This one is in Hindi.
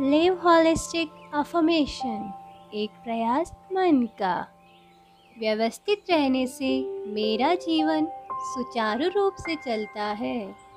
लिव होलिस्टिक अफॉर्मेशन एक प्रयास मन का। व्यवस्थित रहने से मेरा जीवन सुचारू रूप से चलता है।